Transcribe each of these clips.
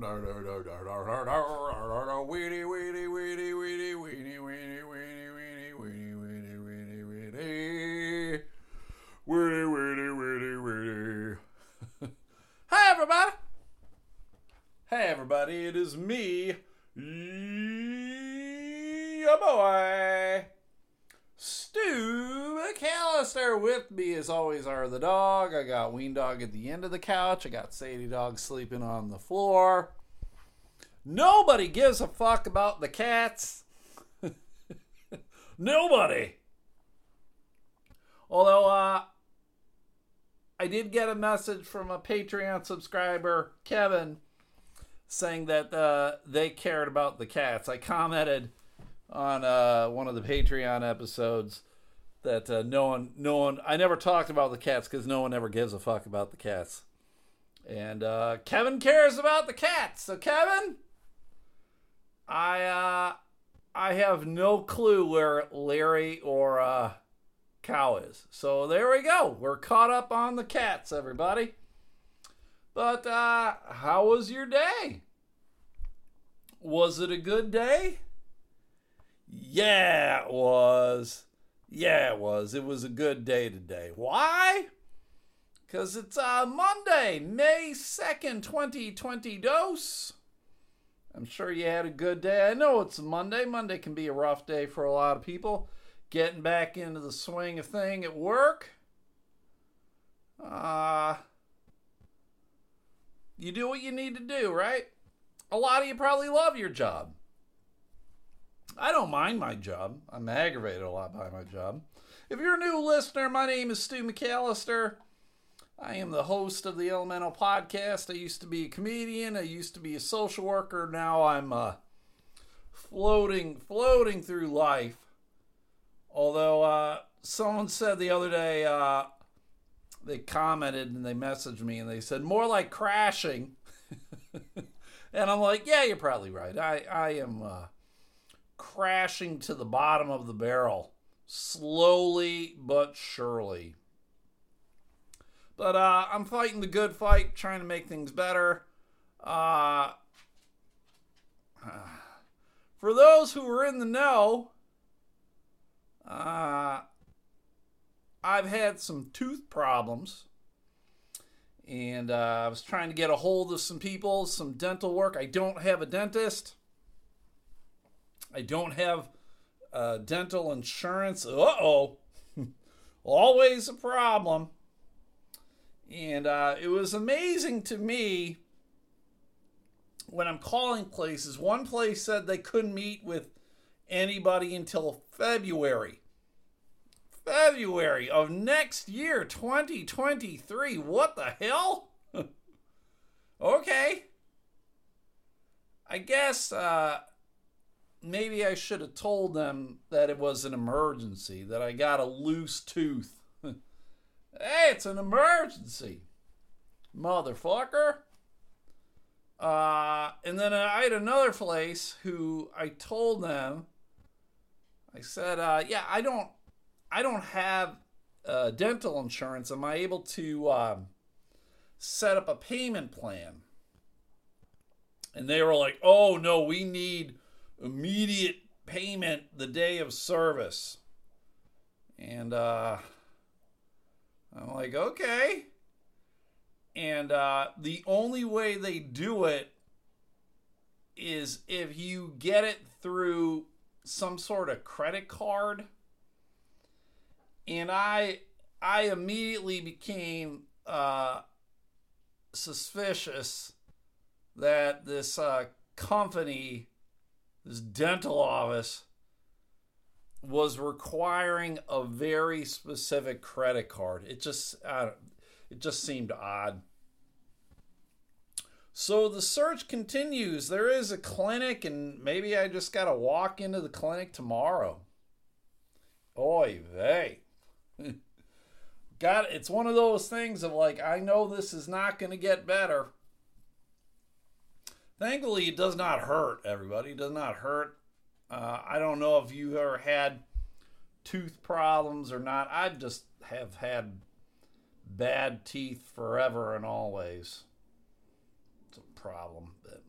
Weedy, weedy, weedy, weedy, weedy, weedy, weedy, weedy, weedy, weedy, weedy, weedy. Weedy, weedy, weedy, weedy. Hi, everybody. Hey, everybody. It is me, your boy, Stu McAllister. With me, as always, are the dog. I got Ween Dog at the end of the couch. I got Sadie Dog sleeping on the floor. Nobody gives a fuck about the cats. Nobody. Although, uh, I did get a message from a Patreon subscriber, Kevin, saying that uh, they cared about the cats. I commented on uh, one of the Patreon episodes that uh, no one, no one, I never talked about the cats because no one ever gives a fuck about the cats. And uh, Kevin cares about the cats. So Kevin, I uh, I have no clue where Larry or uh, Cow is. So there we go. We're caught up on the cats, everybody. But uh, how was your day? Was it a good day? Yeah, it was. Yeah, it was. It was a good day today. Why? Because it's uh, Monday, May 2nd, 2020 dose. I'm sure you had a good day. I know it's Monday. Monday can be a rough day for a lot of people. Getting back into the swing of thing at work. Uh, you do what you need to do, right? A lot of you probably love your job. I don't mind my job. I'm aggravated a lot by my job. If you're a new listener, my name is Stu McAllister. I am the host of the Elemental Podcast. I used to be a comedian. I used to be a social worker. Now I'm uh, floating, floating through life. Although uh, someone said the other day, uh, they commented and they messaged me and they said more like crashing. and I'm like, yeah, you're probably right. I I am uh, crashing to the bottom of the barrel, slowly but surely. But uh, I'm fighting the good fight, trying to make things better. Uh, for those who are in the know, uh, I've had some tooth problems. And uh, I was trying to get a hold of some people, some dental work. I don't have a dentist. I don't have uh, dental insurance. Uh oh. Always a problem. And uh, it was amazing to me when I'm calling places. One place said they couldn't meet with anybody until February. February of next year, 2023. What the hell? okay. I guess uh, maybe I should have told them that it was an emergency, that I got a loose tooth. Hey, it's an emergency, motherfucker. Uh, and then I had another place who I told them, I said, uh, yeah, I don't, I don't have uh, dental insurance. Am I able to um, set up a payment plan? And they were like, oh no, we need immediate payment the day of service. And uh, I'm like, okay. And uh, the only way they do it is if you get it through some sort of credit card. And I I immediately became uh, suspicious that this uh, company, this dental office, was requiring a very specific credit card. It just it just seemed odd. So the search continues. There is a clinic, and maybe I just got to walk into the clinic tomorrow. Oy vey. Got it's one of those things of like I know this is not going to get better. Thankfully, it does not hurt. Everybody it does not hurt. Uh, I don't know if you ever had tooth problems or not. I just have had bad teeth forever and always. It's a problem. But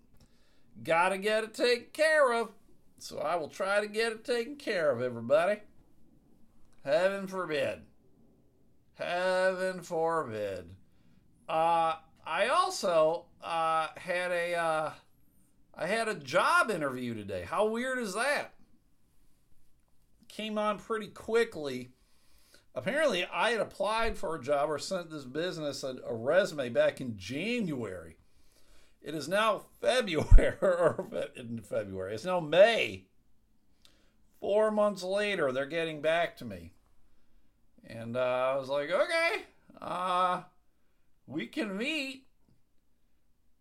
Gotta get it taken care of. So I will try to get it taken care of, everybody. Heaven forbid. Heaven forbid. Uh, I also uh, had a uh, I had a job interview today. How weird is that? Came on pretty quickly. Apparently, I had applied for a job or sent this business a, a resume back in January. It is now February, or in February. It's now May. Four months later, they're getting back to me. And uh, I was like, okay, uh, we can meet.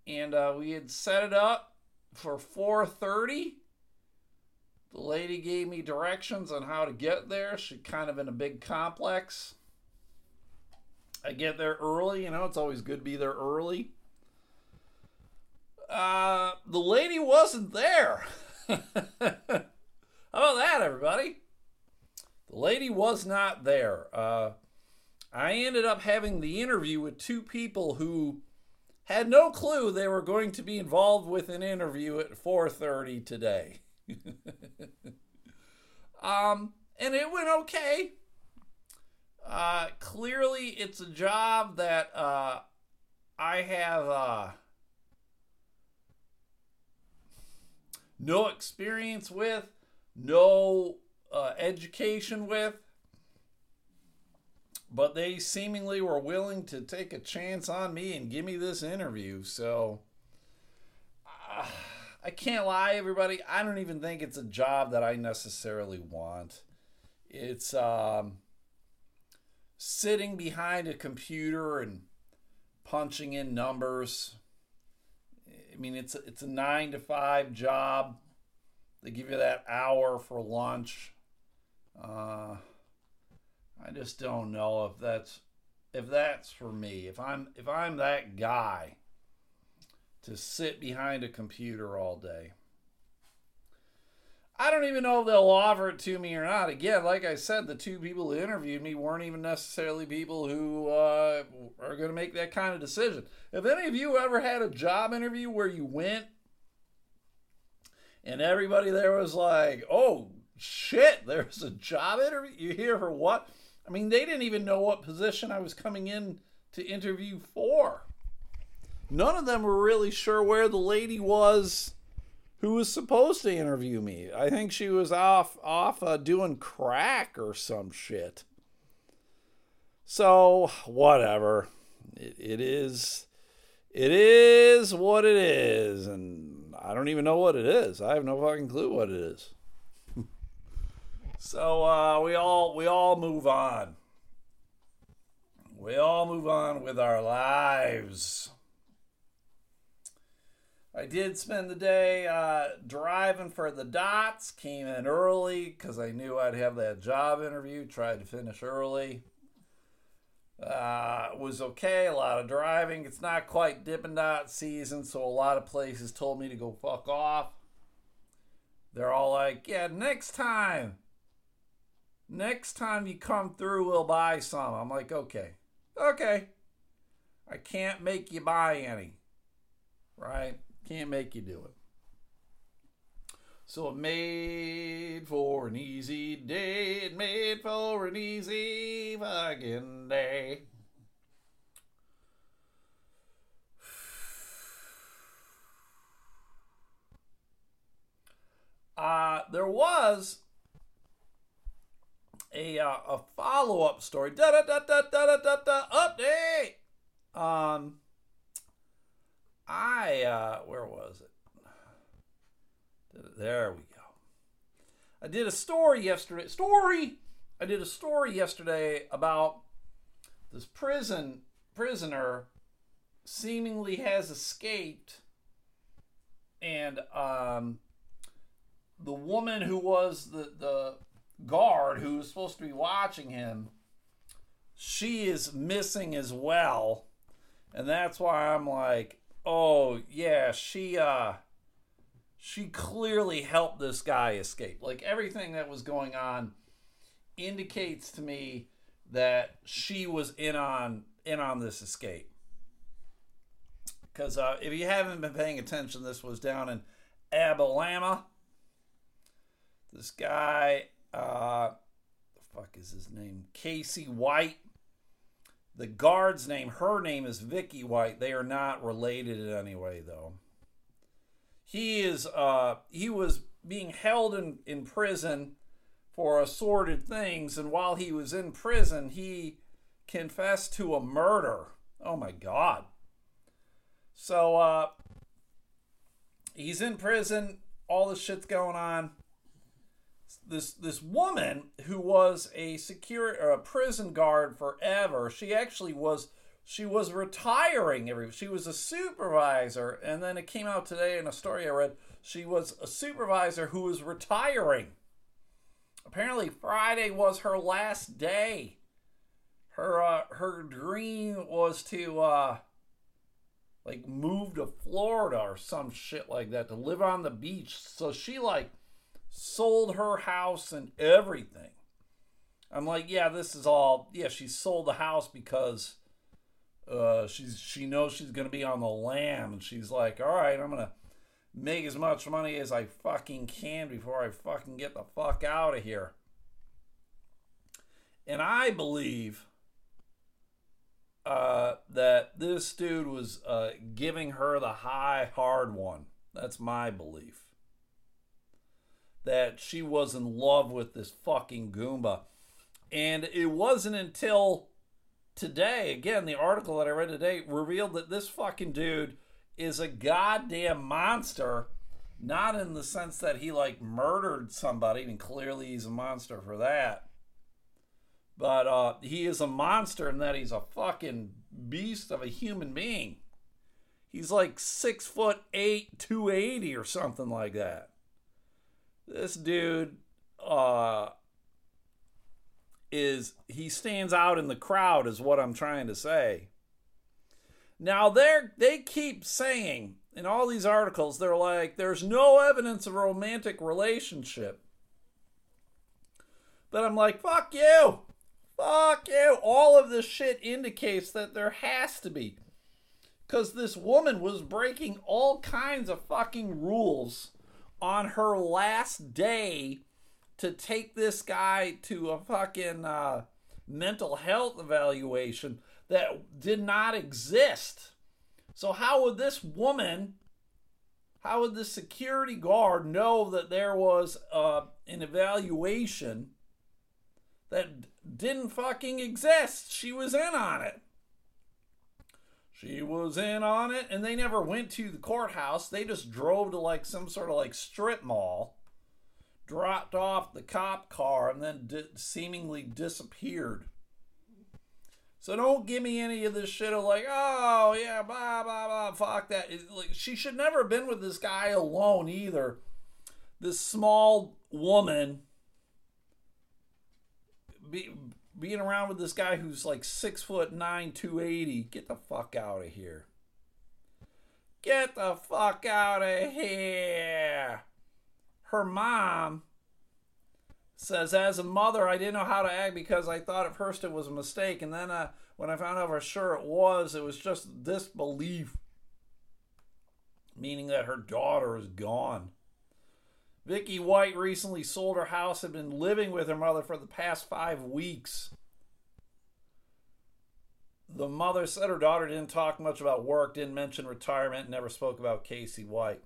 And uh, we had set it up for 4.30. The lady gave me directions on how to get there. She kind of in a big complex. I get there early, you know, it's always good to be there early. Uh, the lady wasn't there. How about that, everybody? The lady was not there. Uh, I ended up having the interview with two people who had no clue they were going to be involved with an interview at 4:30 today. um, and it went okay. Uh, clearly, it's a job that uh, I have uh, no experience with, no uh, education with, but they seemingly were willing to take a chance on me and give me this interview. So uh, I can't lie, everybody. I don't even think it's a job that I necessarily want. It's um, sitting behind a computer and punching in numbers. I mean, it's it's a nine to five job. They give you that hour for lunch. Uh, I just don't know if that's if that's for me. If I'm if I'm that guy to sit behind a computer all day. I don't even know if they'll offer it to me or not. Again, like I said, the two people who interviewed me weren't even necessarily people who uh, are going to make that kind of decision. If any of you ever had a job interview where you went and everybody there was like, oh, shit, there's a job interview? You here for what? I mean, they didn't even know what position I was coming in to interview for. None of them were really sure where the lady was who was supposed to interview me. I think she was off off uh, doing crack or some shit. So whatever, it, it is, it is what it is, and I don't even know what it is. I have no fucking clue what it is. So uh, we all we all move on. We all move on with our lives. I did spend the day uh, driving for the dots. Came in early because I knew I'd have that job interview. Tried to finish early. Uh, was okay. A lot of driving. It's not quite Dippin' Dot season, so a lot of places told me to go fuck off. They're all like, "Yeah, next time. Next time you come through, we'll buy some." I'm like, "Okay, okay. I can't make you buy any, right?" Can't make you do it. So it made for an easy day. It made for an easy fucking day. Uh, there was a uh, a follow up story. Da da da da da da da update. Um, I uh, where was it? There we go. I did a story yesterday. Story. I did a story yesterday about this prison prisoner seemingly has escaped, and um, the woman who was the the guard who was supposed to be watching him, she is missing as well, and that's why I'm like, oh yeah, she uh she clearly helped this guy escape. Like everything that was going on indicates to me that she was in on in on this escape. Because uh, if you haven't been paying attention, this was down in Alabama. This guy, uh, the fuck is his name? Casey White. The guard's name, her name is Vicky White. They are not related in any way, though. He is, uh, he was being held in, in prison for assorted things, and while he was in prison, he confessed to a murder. Oh my God. So, uh, he's in prison. All this shit's going on. This this woman who was a secure or a prison guard forever. She actually was she was retiring every she was a supervisor and then it came out today in a story I read she was a supervisor who was retiring. Apparently Friday was her last day. Her uh, her dream was to uh like move to Florida or some shit like that to live on the beach. So she like sold her house and everything. I'm like, yeah, this is all. Yeah, she sold the house because uh, she's she knows she's gonna be on the lam, and she's like, all right, I'm gonna make as much money as I fucking can before I fucking get the fuck out of here. And I believe uh, that this dude was uh, giving her the high, hard one. That's my belief. That she was in love with this fucking Goomba. And it wasn't until today, again, the article that I read today revealed that this fucking dude is a goddamn monster. Not in the sense that he like murdered somebody, and clearly he's a monster for that but uh, he is a monster in that he's a fucking beast of a human being. He's like six foot eight, 280 or something like that. This dude uh, is, he stands out in the crowd, is what I'm trying to say. Now, they're, they keep saying in all these articles, they're like, there's no evidence of a romantic relationship. But I'm like, fuck you. Fuck you. All of this shit indicates that there has to be. Because this woman was breaking all kinds of fucking rules on her last day to take this guy to a fucking uh, mental health evaluation that did not exist. So, how would this woman, how would the security guard know that there was uh, an evaluation that didn't fucking exist. She was in on it. She was in on it, and they never went to the courthouse. They just drove to like some sort of like strip mall, dropped off the cop car, and then di- seemingly disappeared. So don't give me any of this shit of like, oh yeah, blah blah blah, fuck that. It, like she should never have been with this guy alone either. This small woman be, being around with this guy who's like six foot nine, 280. Get the fuck out of here. Get the fuck out of here. Her mom says, as a mother, I didn't know how to act because I thought at first it was a mistake. And then uh, when I found out for sure it was, it was just disbelief, meaning that her daughter is gone. Vicky White recently sold her house and been living with her mother for the past five weeks. The mother said her daughter didn't talk much about work, didn't mention retirement, never spoke about Casey White.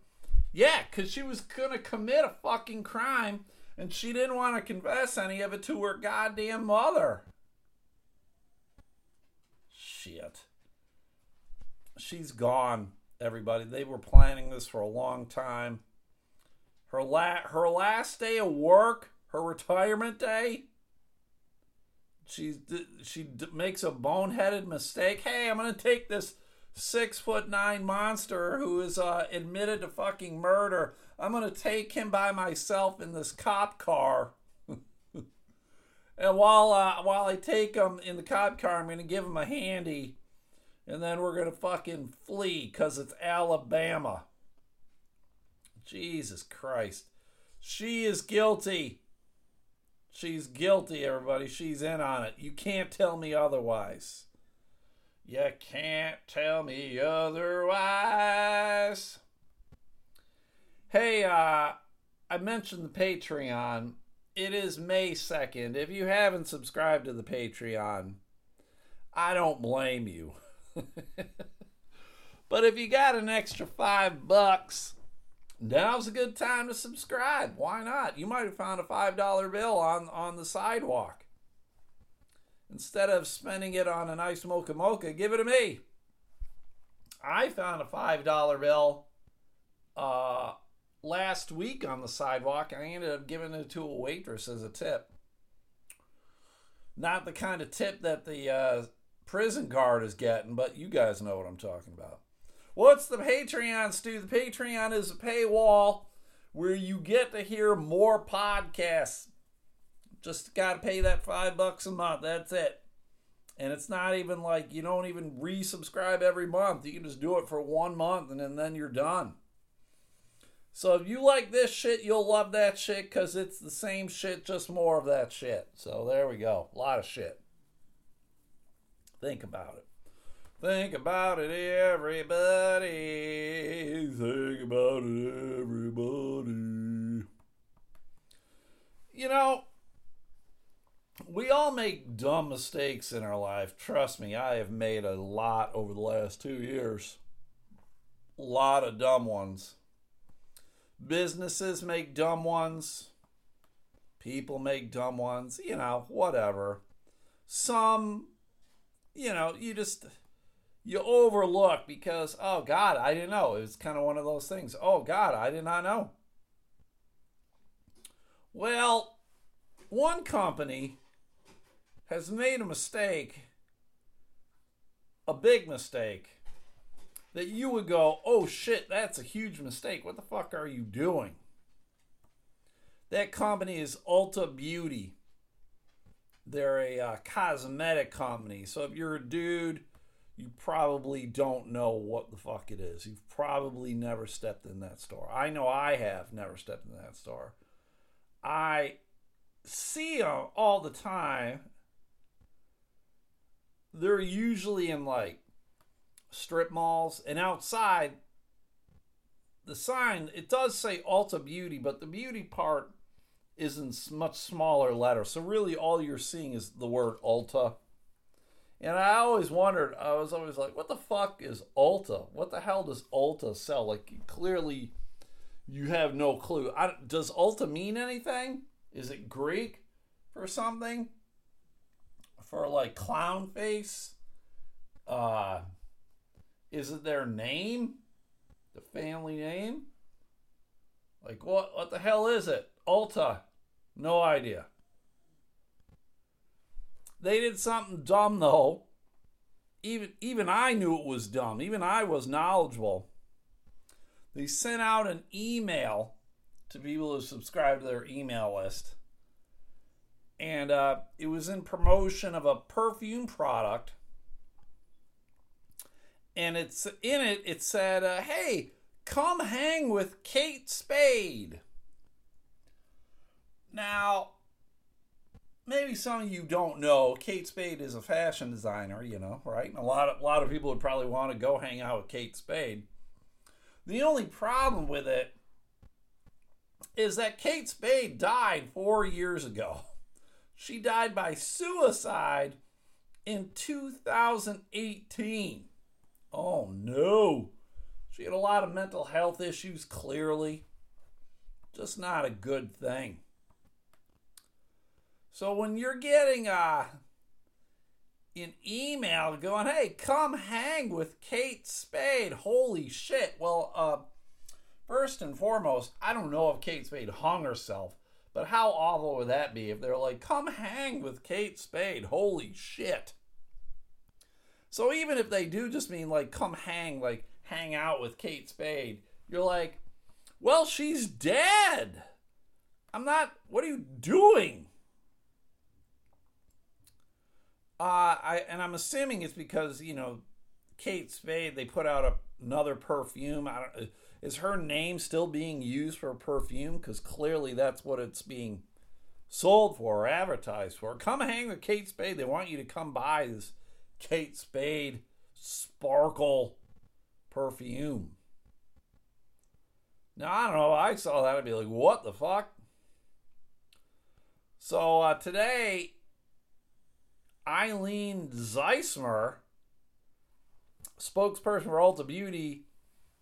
Yeah, because she was going to commit a fucking crime and she didn't want to confess any of it to her goddamn mother. Shit. She's gone, everybody. They were planning this for a long time. Her la- her last day of work, her retirement day, she she makes a boneheaded mistake. Hey, I'm gonna take this six foot nine monster who is uh, admitted to fucking murder. I'm gonna take him by myself in this cop car. and while uh, while I take him in the cop car, I'm gonna give him a handy, and then we're gonna fucking flee because it's Alabama. Jesus Christ. She is guilty. She's guilty, everybody. She's in on it. You can't tell me otherwise. You can't tell me otherwise. Hey, uh, I mentioned the Patreon. It is May 2nd. If you haven't subscribed to the Patreon, I don't blame you. but if you got an extra five bucks, now's a good time to subscribe. Why not? You might have found a five dollar bill on on the sidewalk. Instead of spending it on a nice mocha mocha, give it to me. I found a five dollar bill uh, last week on the sidewalk. I ended up giving it to a waitress as a tip. Not the kind of tip that the uh, prison guard is getting, but you guys know what I'm talking about. What's the Patreon, Stu? The Patreon is a paywall where you get to hear more podcasts. Just got to pay that five bucks a month. That's it. And it's not even like you don't even resubscribe every month. You can just do it for one month and then, then you're done. So if you like this shit, you'll love that shit because it's the same shit, just more of that shit. So there we go. A lot of shit. Think about it. Think about it, everybody. Think about it, everybody. You know, we all make dumb mistakes in our life. Trust me, I have made a lot over the last two years. A lot of dumb ones. Businesses make dumb ones. People make dumb ones. You know, whatever. Some, you know, you just you overlook because oh god i didn't know it was kind of one of those things oh god i did not know well one company has made a mistake a big mistake that you would go, oh shit, that's a huge mistake. What the fuck are you doing? That company is Ulta Beauty. They're a uh, cosmetic company. So if you're a dude, you probably don't know what the fuck it is. You've probably never stepped in that store. I know I have never stepped in that store. I see them all the time. They're usually in like strip malls, and outside, the sign, it does say Ulta Beauty, but the beauty part is in much smaller letters. So really all you're seeing is the word Ulta. And I always wondered, I was always like, what the fuck is Ulta? What the hell does Ulta sell? Like, clearly you have no clue. I, does Ulta mean anything? Is it Greek for something? For like clown face? Uh, is it their name? The family name? Like what what the hell is it? Ulta. No idea. They did something dumb though. Even even I knew it was dumb. Even I was knowledgeable. They sent out an email to people who subscribe to their email list. And uh, it was in promotion of a perfume product and it's in it. It said, uh, "Hey, come hang with Kate Spade." Now, maybe some of you don't know, Kate Spade is a fashion designer. You know, right? And a lot of a lot of people would probably want to go hang out with Kate Spade. The only problem with it is that Kate Spade died four years ago. She died by suicide in 2018. Oh no. She had a lot of mental health issues, clearly. Just not a good thing. So when you're getting uh, an email going, hey, come hang with Kate Spade, holy shit. Well, uh, first and foremost, I don't know if Kate Spade hung herself, but how awful would that be if they're like, come hang with Kate Spade, holy shit. So even if they do just mean like come hang, like hang out with Kate Spade, you're like, well, she's dead. I'm not. What are you doing? Uh, I and I'm assuming it's because you know Kate Spade. They put out a, another perfume. I don't. Is her name still being used for perfume? Because clearly that's what it's being sold for or advertised for. Come hang with Kate Spade. They want you to come buy this Kate Spade Sparkle perfume. Now, I don't know. I saw that. I'd be like, what the fuck? So uh, today, Eileen Zeismer, spokesperson for Ulta Beauty,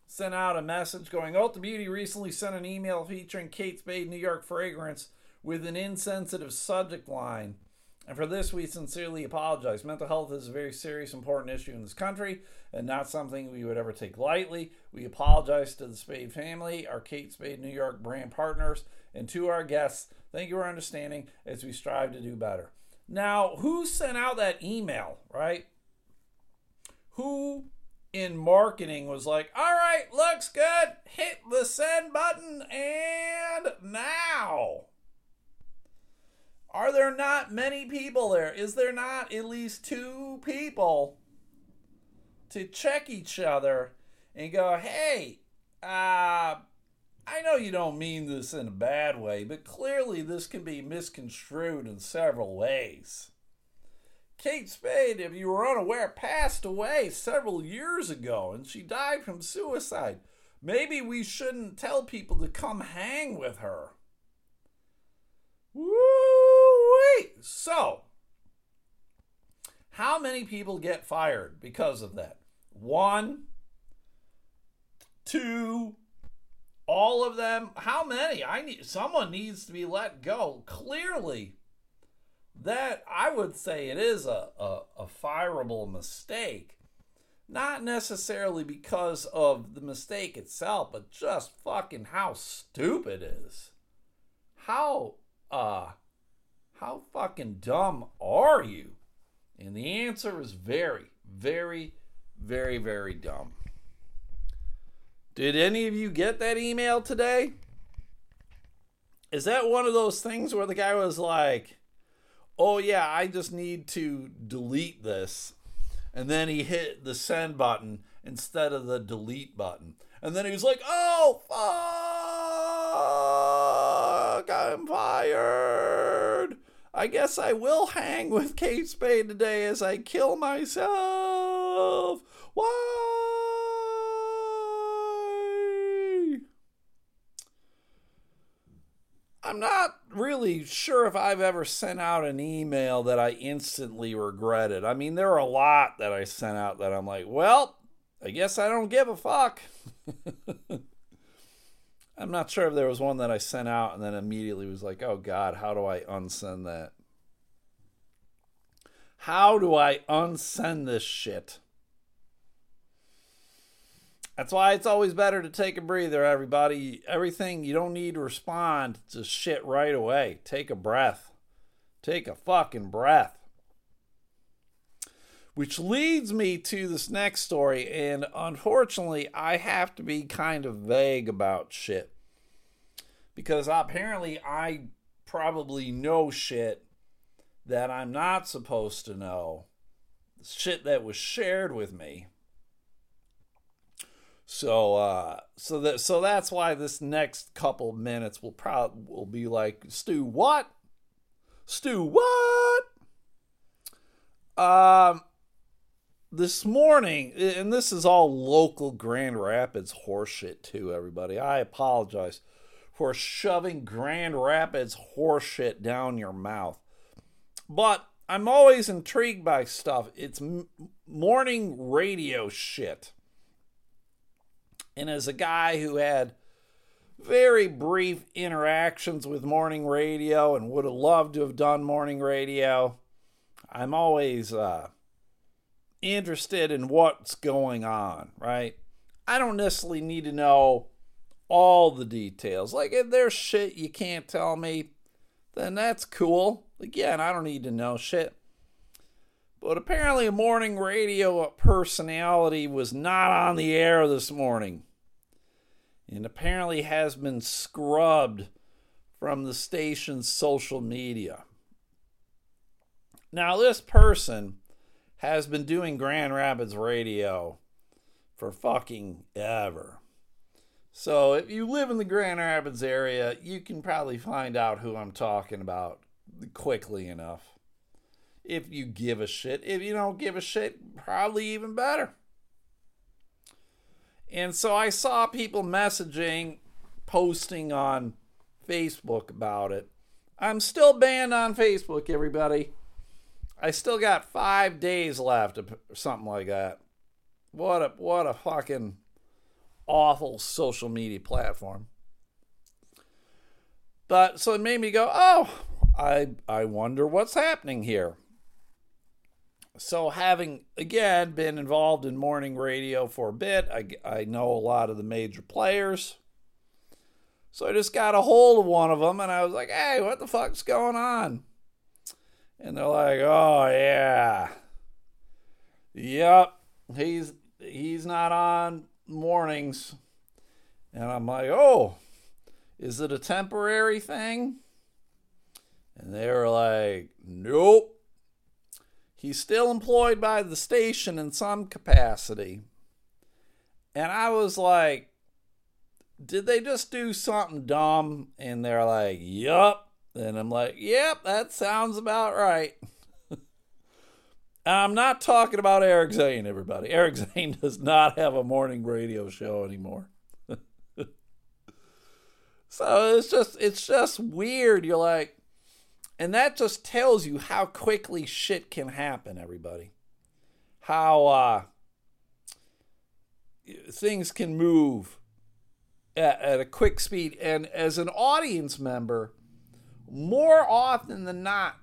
sent out a message going Ulta Beauty recently sent an email featuring Kate Spade New York fragrance with an insensitive subject line. And for this, we sincerely apologize. Mental health is a very serious, important issue in this country and not something we would ever take lightly. We apologize to the Spade family, our Kate Spade New York brand partners, and to our guests. Thank you for understanding as we strive to do better. Now, who sent out that email, right? Who in marketing was like, all right, looks good, hit the send button, and now. Are there not many people there? Is there not at least two people to check each other and go, hey, uh, I know you don't mean this in a bad way, but clearly this can be misconstrued in several ways. Kate Spade, if you were unaware, passed away several years ago and she died from suicide. Maybe we shouldn't tell people to come hang with her. Woo! So, how many people get fired because of that? One, two, all of them. How many? I need someone needs to be let go. Clearly, that I would say it is a, a, a fireable mistake. Not necessarily because of the mistake itself, but just fucking how stupid it is. How uh how fucking dumb are you? And the answer is very, very, very, very dumb. Did any of you get that email today? Is that one of those things where the guy was like, oh, yeah, I just need to delete this. And then he hit the send button instead of the delete button. And then he was like, oh, fuck, I'm fired. I guess I will hang with Kate Spade today as I kill myself. Why? I'm not really sure if I've ever sent out an email that I instantly regretted. I mean, there are a lot that I sent out that I'm like, well, I guess I don't give a fuck. I'm not sure if there was one that I sent out and then immediately was like, oh God, how do I unsend that? How do I unsend this shit? That's why it's always better to take a breather, everybody. Everything, you don't need to respond to shit right away. Take a breath. Take a fucking breath. Which leads me to this next story, and unfortunately, I have to be kind of vague about shit. Because apparently, I probably know shit that I'm not supposed to know. Shit that was shared with me. So uh so that so that's why this next couple minutes will probably will be like Stu what? Stu what? Um this morning, and this is all local Grand Rapids horseshit too, everybody. I apologize for shoving Grand Rapids horseshit down your mouth. But I'm always intrigued by stuff. It's morning radio shit. And as a guy who had very brief interactions with morning radio and would have loved to have done morning radio, I'm always uh, interested in what's going on, right? I don't necessarily need to know all the details. Like, if there's shit you can't tell me, then that's cool. Again, I don't need to know shit. But apparently, a morning radio personality was not on the air this morning. And apparently has been scrubbed from the station's social media. Now, this person has been doing Grand Rapids radio for fucking ever. So, if you live in the Grand Rapids area, you can probably find out who I'm talking about quickly enough. If you give a shit. If you don't give a shit, probably even better. And so I saw people messaging posting on Facebook about it. I'm still banned on Facebook, everybody. I still got five days left or something like that. What a what a fucking awful social media platform. But so it made me go, oh, I I wonder what's happening here. So having again been involved in morning radio for a bit, I I know a lot of the major players. So I just got a hold of one of them and I was like, "Hey, what the fuck's going on?" And they're like, "Oh yeah, yep, he's he's not on mornings." And I'm like, "Oh, is it a temporary thing?" And they were like, "Nope, he's still employed by the station in some capacity." And I was like, did they just do something dumb? And they're like, yup. And I'm like, yep, that sounds about right. I'm not talking about Eric Zane, everybody. Eric Zane does not have a morning radio show anymore. so it's just it's just weird. You're like, and that just tells you how quickly shit can happen, everybody. How uh things can move at, at a quick speed. And as an audience member, more often than not,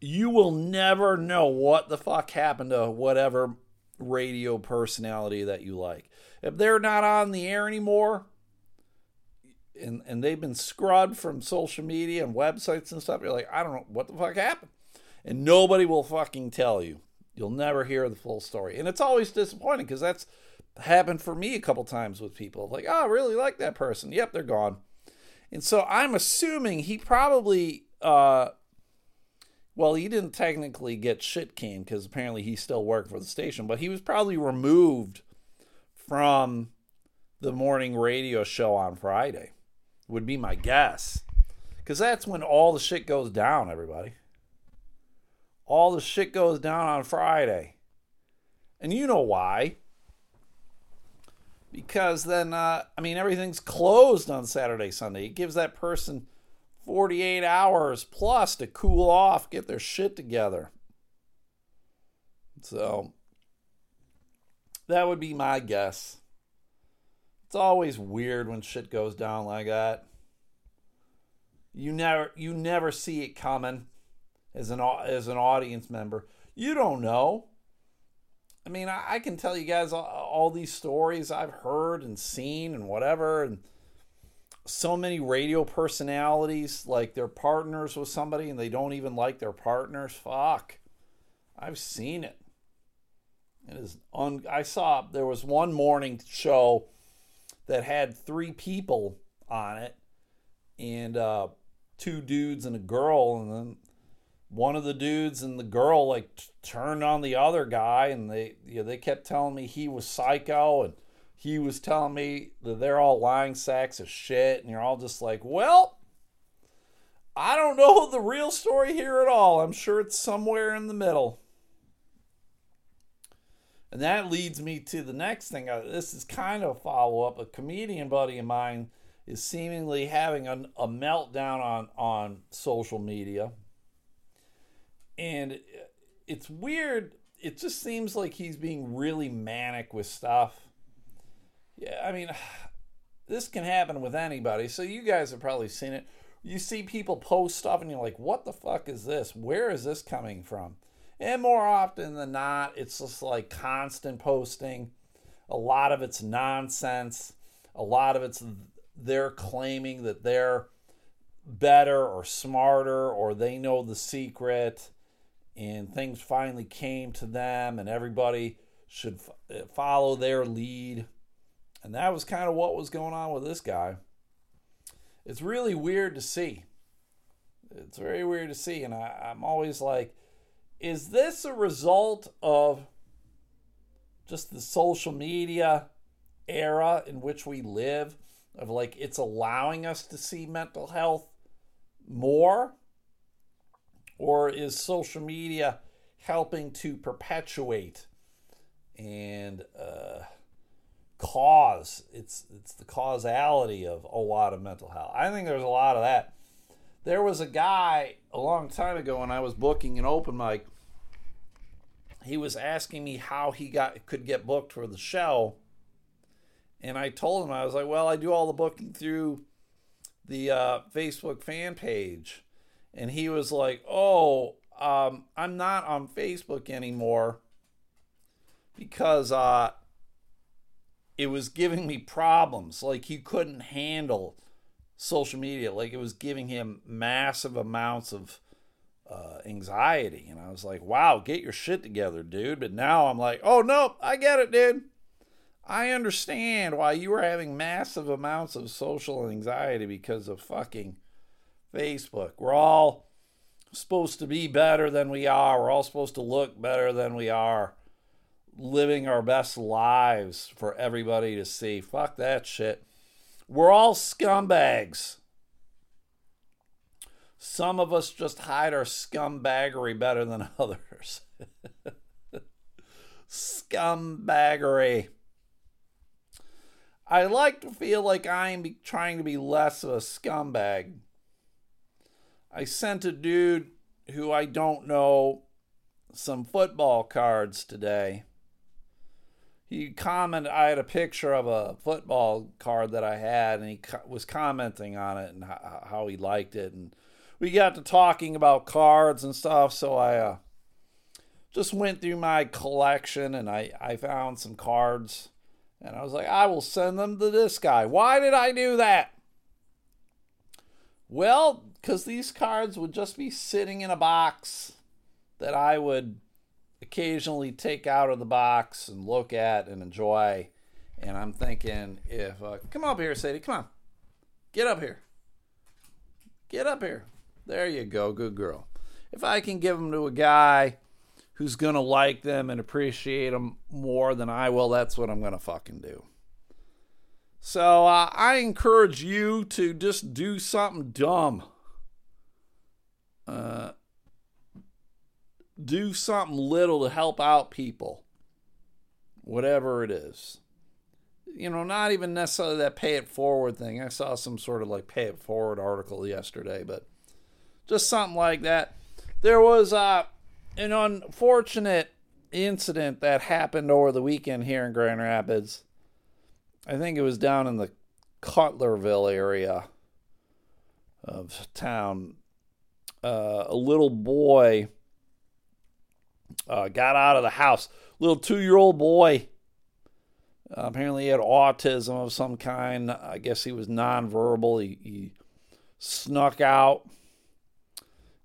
you will never know what the fuck happened to whatever radio personality that you like. If they're not on the air anymore, and and they've been scrubbed from social media and websites and stuff, you're like, I don't know what the fuck happened. And nobody will fucking tell you. You'll never hear the full story. And it's always disappointing because that's happened for me a couple times with people. Like, oh, I really like that person. Yep, they're gone. And so I'm assuming he probably, uh, well, he didn't technically get shit canned because apparently he still worked for the station, but he was probably removed from the morning radio show on Friday, would be my guess. Because that's when all the shit goes down, everybody. All the shit goes down on Friday. And you know why because then uh, I mean everything's closed on Saturday, Sunday. It gives that person 48 hours plus to cool off, get their shit together. So that would be my guess. It's always weird when shit goes down like that. You never you never see it coming as an as an audience member. You don't know. I mean, I, I can tell you guys all, all, these stories I've heard and seen and whatever, and so many radio personalities like they're partners with somebody and they don't even like their partners. Fuck, I've seen it. It is un. I saw there was one morning show that had three people on it, and uh, two dudes and a girl, and then one of the dudes and the girl like t- turned on the other guy and they you know, they kept telling me he was psycho and he was telling me that they're all lying sacks of shit and you're all just like well i don't know the real story here at all. I'm sure it's somewhere in the middle and that leads me to the next thing uh, this is kind of a follow-up a comedian buddy of mine is seemingly having a, a meltdown on on social media and it's weird. It just seems like he's being really manic with stuff. Yeah, I mean, this can happen with anybody. So you guys have probably seen it. You see people post stuff and you're like, what the fuck is this? Where is this coming from? And more often than not, it's just like constant posting. A lot of it's nonsense. A lot of it's they're claiming that they're better or smarter or they know the secret and things finally came to them, and everybody should f- eh, follow their lead. And that was kind of what was going on with this guy. It's really weird to see. It's very weird to see. And I, I'm always like, is this a result of just the social media era in which we live? Of like, it's allowing us to see mental health more? Or is social media helping to perpetuate and uh, cause. It's it's the causality of a lot of mental health. I think there's a lot of that. There was a guy a long time ago when I was booking an open mic. He was asking me how he got could get booked for the show. And I told him I was like, "Well, I do all the booking through the uh, Facebook fan page." And he was like, "Oh, um, I'm not on Facebook anymore because uh, it was giving me problems. Like he couldn't handle social media. Like it was giving him massive amounts of uh, anxiety. And I was like, wow, get your shit together, dude. But now I'm like, oh, no, I get it, dude. I understand why you were having massive amounts of social anxiety because of fucking Facebook. We're all supposed to be better than we are. We're all supposed to look better than we are living our best lives for everybody to see. Fuck that shit. We're all scumbags. Some of us just hide our scumbaggery better than others. scumbaggery. I like to feel like I'm trying to be less of a scumbag. I sent a dude who I don't know some football cards today he commented i had a picture of a football card that i had and he was commenting on it and how he liked it and we got to talking about cards and stuff so i uh, just went through my collection and I, I found some cards and i was like i will send them to this guy why did i do that well because these cards would just be sitting in a box that i would occasionally take out of the box and look at and enjoy. And I'm thinking, if uh, come up here, Sadie, come on, get up here, get up here. There you go, good girl. If I can give them to a guy who's gonna like them and appreciate them more than I will, that's what I'm gonna fucking do. So uh, I encourage you to just do something dumb. Uh, do something little to help out people, whatever it is. You know, not even necessarily that pay it forward thing. I saw some sort of like pay it forward article yesterday, but just something like that. There was uh, an unfortunate incident that happened over the weekend here in Grand Rapids. I think it was down in the Cutlerville area of town. Uh, a little boy uh, got out of the house. Little two year old boy. Uh, apparently, he had autism of some kind. I guess he was nonverbal. He, he snuck out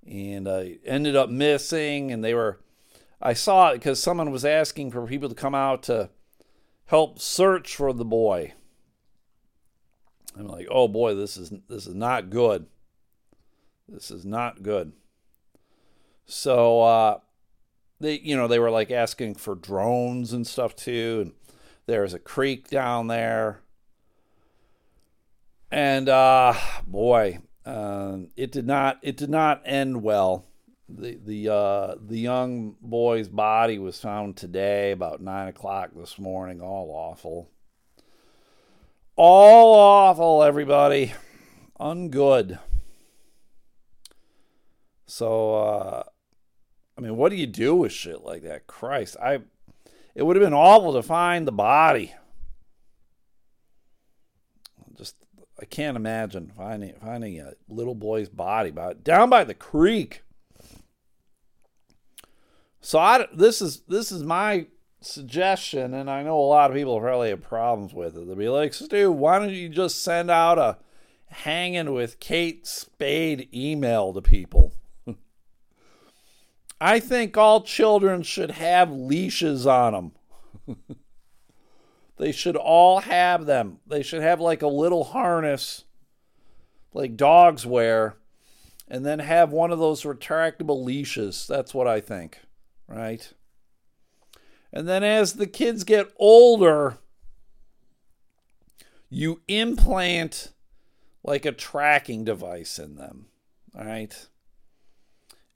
and I ended up missing. And they were, I saw it because someone was asking for people to come out to help search for the boy. I'm like, oh boy, this is this is not good. This is not good. So uh, they you know they were like asking for drones and stuff too and there's a creek down there and uh boy uh, it did not it did not end well the the uh the young boy's body was found today about nine o'clock this morning all awful all awful everybody ungood so uh I mean, what do you do with shit like that? Christ, I it would have been awful to find the body. Just I can't imagine finding finding a little boy's body by, down by the creek. So I, this is this is my suggestion, and I know a lot of people probably have problems with it. They'll be like, Stu, why don't you just send out a hanging with Kate Spade email to people? I think all children should have leashes on them. they should all have them. They should have like a little harness, like dogs wear, and then have one of those retractable leashes. That's what I think, right? And then as the kids get older, you implant like a tracking device in them, all right?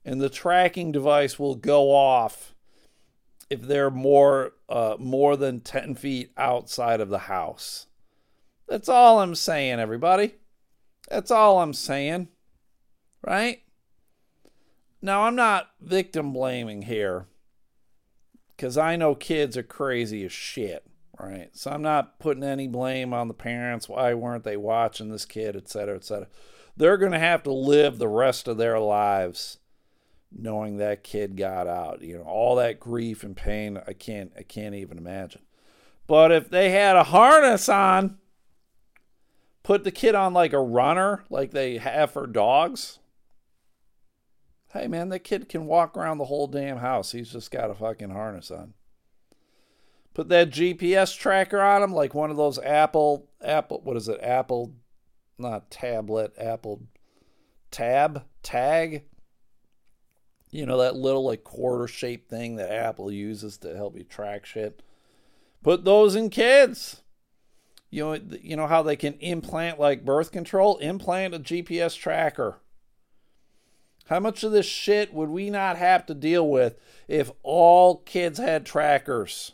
and the tracking device will go off if they're more uh, more than 10 feet outside of the house. That's all I'm saying, everybody. That's all I'm saying. Right? Now, I'm not victim blaming here because I know kids are crazy as shit. Right? So I'm not putting any blame on the parents. Why weren't they watching this kid, et cetera, et cetera. They're going to have to live the rest of their lives knowing that kid got out. You know, all that grief and pain, I can't I can't even imagine. But if they had a harness on, put the kid on like a runner like they have for dogs. Hey man, that kid can walk around the whole damn house. He's just got a fucking harness on. Put that GPS tracker on him like one of those Apple Apple what is it? Apple not tablet, Apple tab, tag you know that little like quarter shaped thing that Apple uses to help you track shit. Put those in kids. You know, you know how they can implant like birth control, implant a GPS tracker. How much of this shit would we not have to deal with if all kids had trackers?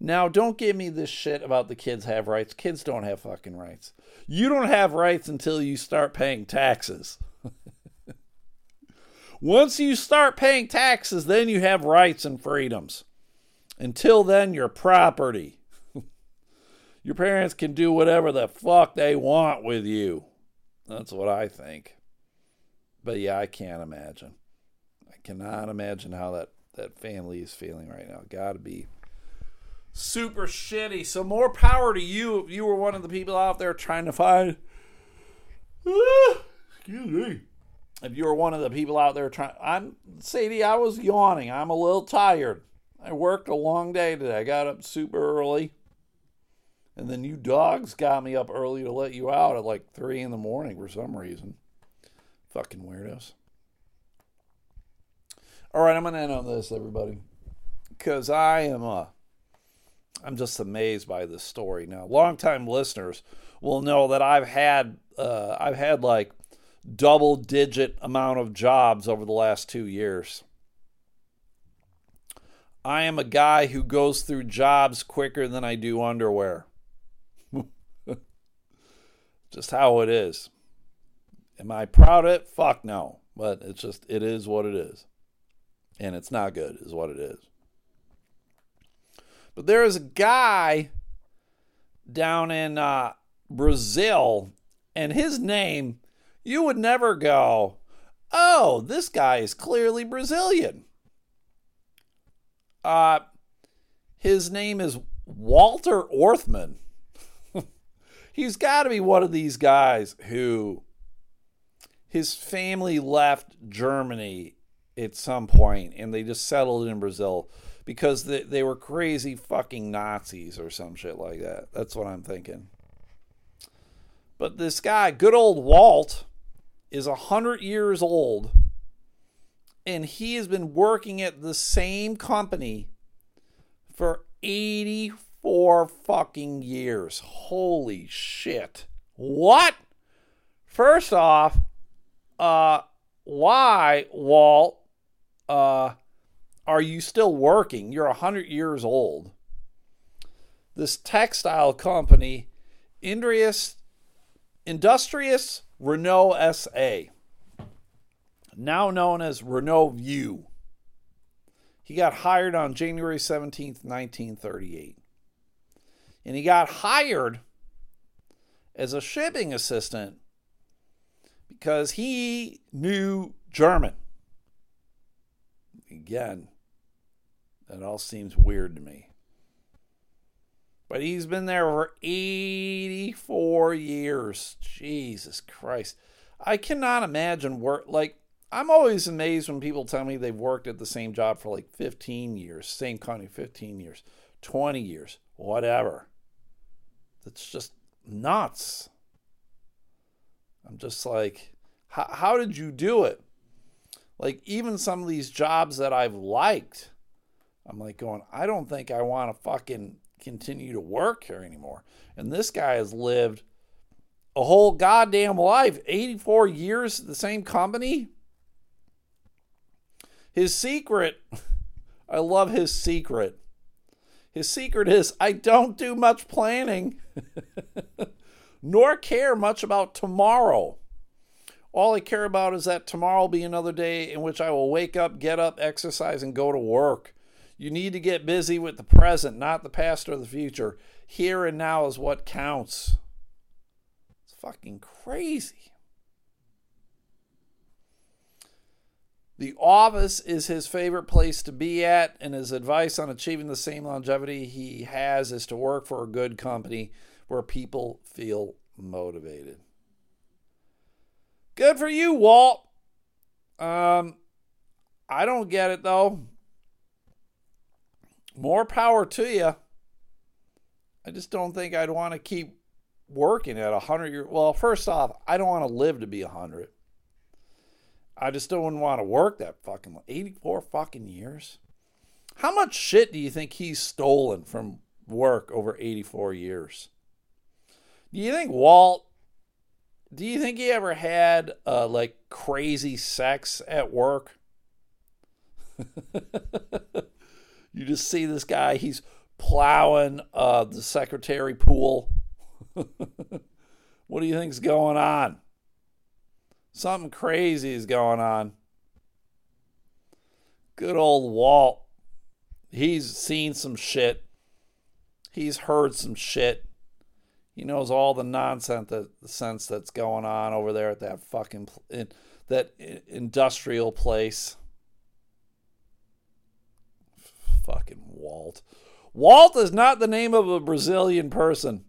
Now, don't give me this shit about the kids have rights. Kids don't have fucking rights. You don't have rights until you start paying taxes. Once you start paying taxes, then you have rights and freedoms. Until then, you're property. Your parents can do whatever the fuck they want with you. That's what I think. But yeah, I can't imagine. I cannot imagine how that, that family is feeling right now. Gotta be super shitty. So more power to you if you were one of the people out there trying to find. excuse me if you're one of the people out there trying, I'm Sadie. I was yawning. I'm a little tired. I worked a long day today. I got up super early, and then you dogs got me up early to let you out at like three in the morning for some reason. Fucking weirdos. All right, I'm gonna end on this, everybody, because I am uh, I'm just amazed by this story. Now, longtime listeners will know that I've had uh, I've had like double digit amount of jobs over the last two years. I am a guy who goes through jobs quicker than I do underwear. just how it is. Am I proud of it? Fuck no. But it's just, it is what it is. And it's not good, is what it is. But there is a guy down in uh, Brazil, and his name you would never go, oh, this guy is clearly Brazilian. Uh, his name is Walter Orthmann. He's got to be one of these guys who his family left Germany at some point and they just settled in Brazil because they, they were crazy fucking Nazis or some shit like that. That's what I'm thinking. But this guy, good old Walt, is 100 years old and he has been working at the same company for 84 fucking years. Holy shit. What? First off, uh why, Walt, uh are you still working? You're 100 years old. This textile company, Indrius Industrious Renaux SA, now known as RenauxView. He got hired on January 17th, 1938. And he got hired as a shipping assistant because he knew German. Again, that all seems weird to me. But he's been there for 84 years. Jesus Christ. I cannot imagine work like I'm always amazed when people tell me they've worked at the same job for like 15 years, same company 15 years, 20 years, whatever. That's just nuts. I'm just like, how, how did you do it? Like, even some of these jobs that I've liked, I'm like going, I don't think I want to fucking continue to work here anymore. And this guy has lived a whole goddamn life 84 years at the same company. His secret I love his secret. His secret is I don't do much planning, nor care much about tomorrow. All I care about is that tomorrow will be another day in which I will wake up, get up, exercise, and go to work. You need to get busy with the present, not the past or the future. Here and now is what counts. It's fucking crazy. The office is his favorite place to be at, and his advice on achieving the same longevity he has is to work for a good company where people feel motivated. Good for you, Walt. Um, I don't get it though. More power to you. I just don't think I'd want to keep working at a hundred years. Well, first off, I don't want to live to be a hundred. I just don't want to work that fucking 84 fucking years. How much shit do you think he's stolen from work over 84 years? Do you think Walt do you think he ever had uh, like crazy sex at work? you just see this guy, he's plowing uh, the secretary pool. what do you think's going on? Something crazy is going on. Good old Walt. He's seen some shit. He's heard some shit. He knows all the nonsense that the sense that's going on over there at that fucking in, that industrial place. Fucking Walt. Walt is not the name of a Brazilian person.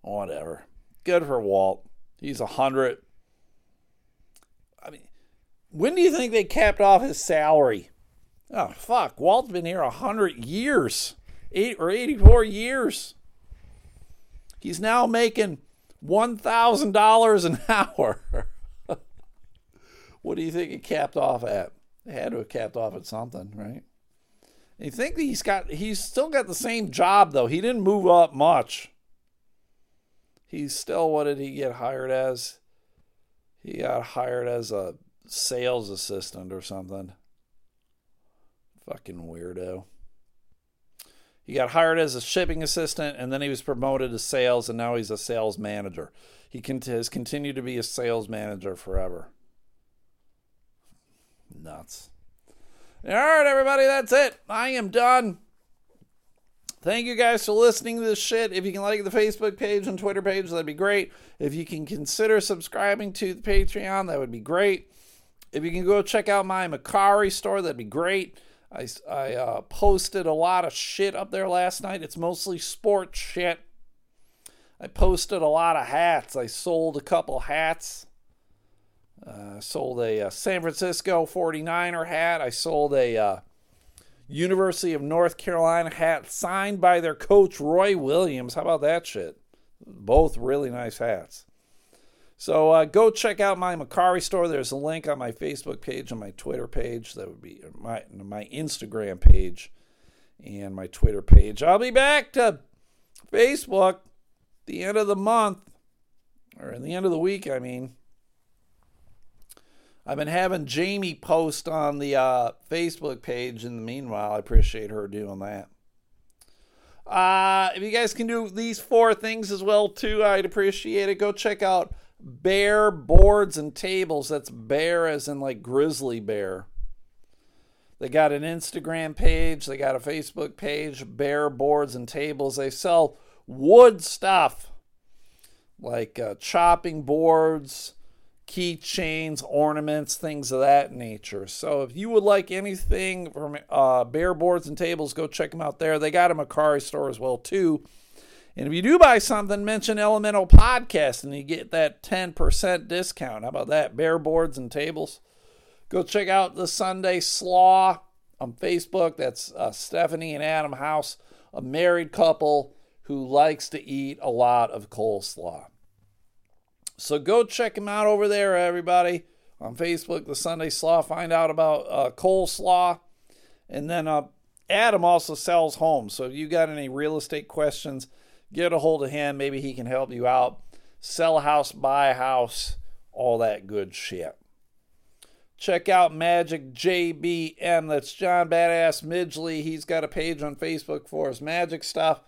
Whatever. Good for Walt. He's a hundred. I mean, when do you think they capped off his salary? Oh fuck! Walt's been here a hundred years eight or 84 years. He's now making $1,000 an hour. what do you think it capped off at? It had to have capped off at something, right? And you think he's got he's still got the same job though. He didn't move up much. He's still what did he get hired as? He got hired as a sales assistant or something. Fucking weirdo. He got hired as a shipping assistant and then he was promoted to sales and now he's a sales manager. He can has continued to be a sales manager forever. Nuts. All right, everybody, that's it. I am done. Thank you guys for listening to this shit. If you can like the Facebook page and Twitter page, that'd be great. If you can consider subscribing to the Patreon, that would be great. If you can go check out my Mercari store, that'd be great. I, I uh, posted a lot of shit up there last night. It's mostly sports shit. I posted a lot of hats. I sold a couple hats. Uh, sold a, a, uh, San Francisco 49er hat. I sold a uh, University of North Carolina hat signed by their coach, Roy Williams. How about that shit? Both really nice hats. So uh, go check out my Mercari store. There's a link on my Facebook page and my Twitter page. That would be my my Instagram page and my Twitter page. I'll be back to Facebook the end of the month or in the end of the week. I mean, I've been having Jamie post on the uh, Facebook page. In the meanwhile, I appreciate her doing that. Uh, if you guys can do these four things as well too, I'd appreciate it. Go check out Bear boards and tables. That's bear as in like grizzly bear. They got an Instagram page, they got a Facebook page, Bear Boards and Tables. They sell wood stuff like uh, chopping boards, keychains, ornaments, things of that nature. So if you would like anything from uh, Bear Boards and Tables, go check them out there. They got a Mercari store as well too. And if you do buy something, mention Elemental Podcast and you get that 10% discount. How about that? Bear boards and tables. Go check out the Sunday Slaw on Facebook. That's uh, Stephanie and Adam House, a married couple who likes to eat a lot of coleslaw. So go check him out over there, everybody, on Facebook, the Sunday Slaw. Find out about uh, coleslaw. And then uh, Adam also sells homes. So if you got any real estate questions, get a hold of him. Maybe he can help you out. Sell a house, buy a house, all that good shit. Check out Magic JBM. That's John Badass Midgley. He's got a page on Facebook for his magic stuff.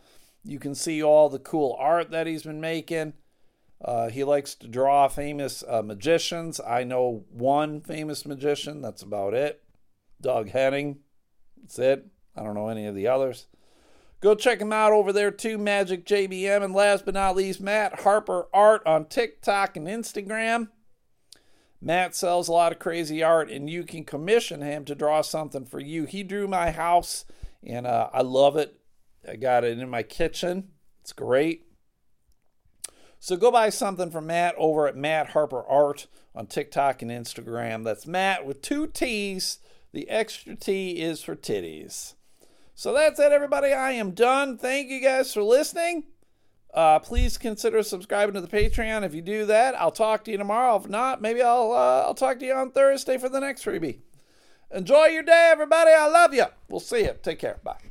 You can see all the cool art that he's been making. Uh, he likes to draw famous uh, magicians. I know one famous magician. That's about it. Doug Henning. That's it. I don't know any of the others. Go check him out over there too, Magic JBM. And last but not least, Matt Harper Art on TikTok and Instagram. Matt sells a lot of crazy art, and you can commission him to draw something for you. He drew my house, and uh, I love it. I got it in my kitchen. It's great. So go buy something from Matt over at Matt Harper Art on TikTok and Instagram. That's Matt with two T's. The extra T is for titties. So that's it, everybody. I am done. Thank you guys for listening. Uh, please consider subscribing to the Patreon. If you do that, I'll talk to you tomorrow. If not, maybe I'll uh, I'll talk to you on Thursday for the next freebie. Enjoy your day, everybody. I love you. We'll see you. Take care. Bye.